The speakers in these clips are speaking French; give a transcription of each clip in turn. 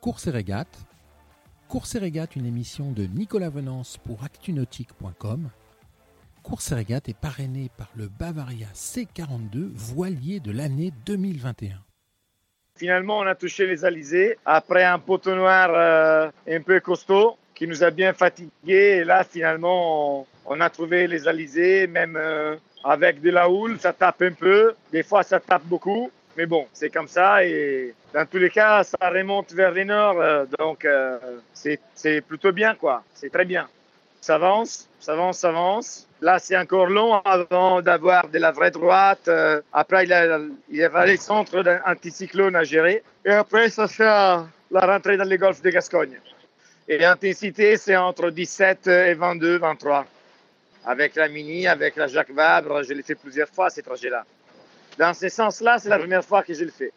Course et régate. Course et régate, une émission de Nicolas Venance pour actunautique.com. Course et régate est parrainée par le Bavaria C42 voilier de l'année 2021. Finalement, on a touché les alizés après un poteau noir euh, un peu costaud qui nous a bien fatigués. Et là, finalement, on, a trouvé les alizés, même euh, avec de la houle, ça tape un peu. Des fois, ça tape beaucoup. Mais bon, c'est comme ça. Et dans tous les cas, ça remonte vers les nord. Euh, donc, c'est plutôt bien, quoi. C'est très bien. Ça avance, ça avance, ça avance. Là, c'est encore long avant d'avoir de la vraie droite. Euh, après, il, y a les centres d'anticyclone à gérer. Et après, ça fait la rentrée dans les golfs de Gascogne. Et l'intensité, c'est entre 17 et 22, 23. Avec la Mini, avec la Jacques Vabre, je l'ai fait plusieurs fois, ces trajets-là. Dans ce sens-là, c'est la première fois que je le fais.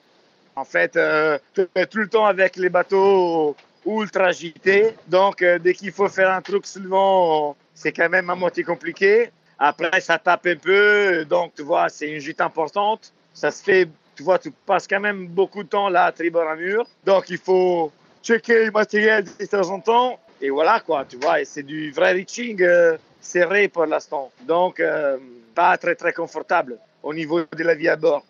En fait, euh, tout le temps avec les bateaux ultra agités. Donc, euh, dès qu'il faut faire un truc souvent c'est quand même à moitié compliqué. Après, ça tape un peu, donc tu vois, c'est une gîte importante. Ça se fait, tu vois, tu passes quand même beaucoup de temps là à tribord à mur. Donc, il faut checker le matériel de temps en temps. Et voilà, quoi, tu vois, et c'est du vrai reaching euh, serré pour l'instant. Donc, euh, pas très, très confortable au niveau de la vie à bord.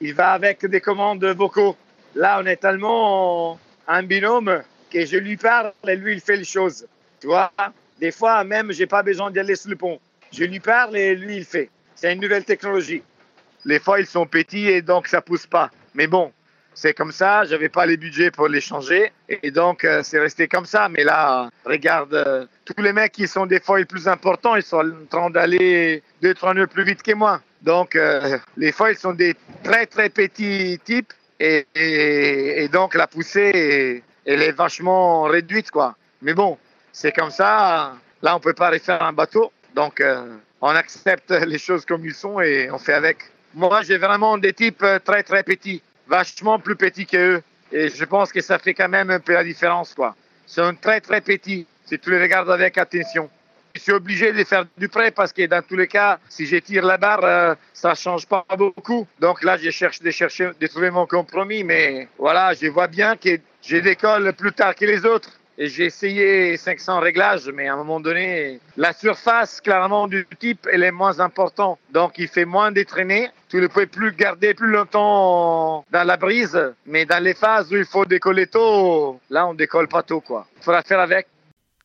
Il va avec des commandes vocaux. Là, on est tellement un binôme que je lui parle et lui, il fait les choses. Tu vois des fois, même, j'ai pas besoin d'aller sur le pont. Je lui parle et lui, il fait. C'est une nouvelle technologie. Les foils sont petits et donc ça pousse pas. Mais bon, c'est comme ça. J'avais pas les budgets pour les changer et donc euh, c'est resté comme ça. Mais là, regarde, euh, tous les mecs qui sont des foils plus importants, ils sont en train d'aller deux trois nœuds plus vite que moi. Donc euh, les foils sont des très très petits types et, donc la poussée elle est vachement réduite quoi. Mais bon, c'est comme ça. Là, on peut pas refaire un bateau. Donc, euh, on accepte les choses comme ils sont et on fait avec. Moi, j'ai vraiment des types euh, très, très petits, vachement plus petits qu'eux. Et je pense que ça fait quand même un peu la différence, quoi. Ils sont très, très petits, si tu les regardes avec attention. Je suis obligé de faire du près parce que dans tous les cas, si je tire la barre, euh, ça change pas beaucoup. Donc là, je cherche de chercher, de trouver mon compromis. Mais voilà, je vois bien que je décolle plus tard que les autres. Et j'ai essayé 500 réglages, mais à un moment donné, la surface, clairement, du type, elle est moins importante. Donc, il fait moins d'étraîner. Tu ne peux plus garder plus longtemps dans la brise. Mais dans les phases où il faut décoller tôt, là, on décolle pas tôt, quoi. Il faudra faire avec.